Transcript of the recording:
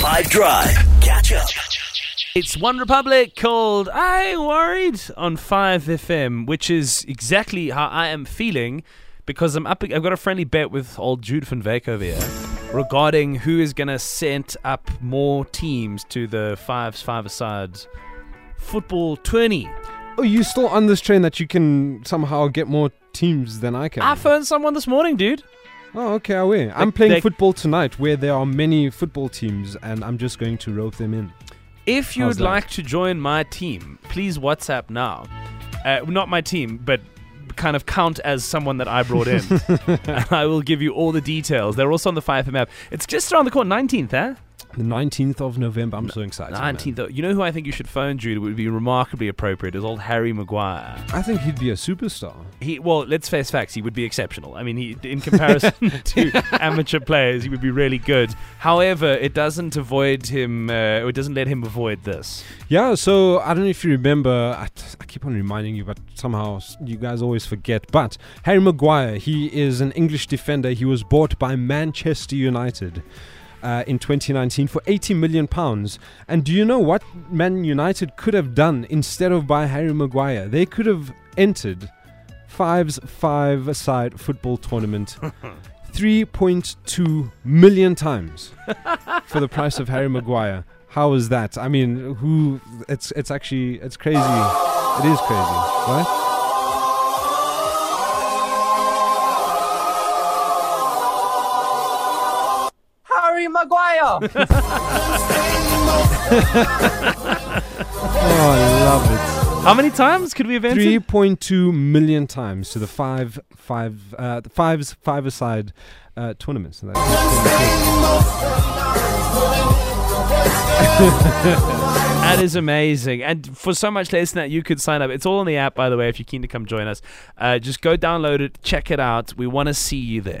5 Drive. Catch up. It's One Republic called I Worried on 5FM, which is exactly how I am feeling because I'm up. I've got a friendly bet with old Jude van Veek over here regarding who is going to set up more teams to the fives, five asides football tourney. Oh, you still on this train that you can somehow get more teams than I can? I phoned someone this morning, dude. Oh, okay, I will. I'm They- playing they- football tonight where there are many football teams and I'm just going to rope them in. If you How's would that? like to join my team, please WhatsApp now. Uh, not my team, but kind of count as someone that I brought in. I will give you all the details. They're also on the 5FM app. It's just around the corner, 19th, huh? The 19th of November. I'm so excited. man. 19th. You know who I think you should phone, Jude? It would be remarkably appropriate. Is old Harry Maguire. I think he'd be a superstar. He well, let's face facts. He would be exceptional. I mean, he in comparison to amateur players, he would be really good. However, it doesn't avoid him. Uh, it doesn't let him avoid this. Yeah, so I don't know if you remember, I, I keep on reminding you, but somehow you guys always forget. But Harry Maguire, he is an English defender. He was bought by Manchester United uh, in 2019 for 80 million pounds. And do you know what Man United could have done instead of buy Harry Maguire? They could have entered Five's five side football tournament 3.2 million times for the price of Harry Maguire. How is that? I mean, who? It's it's actually it's crazy. It is crazy, right? Maguire. Oh, I love it. How many times could we have entered? 3.2 million times to the five five uh, the fives five aside uh, tournaments. That- That is amazing. And for so much less than that, you could sign up. It's all on the app, by the way, if you're keen to come join us. Uh, just go download it, check it out. We want to see you there.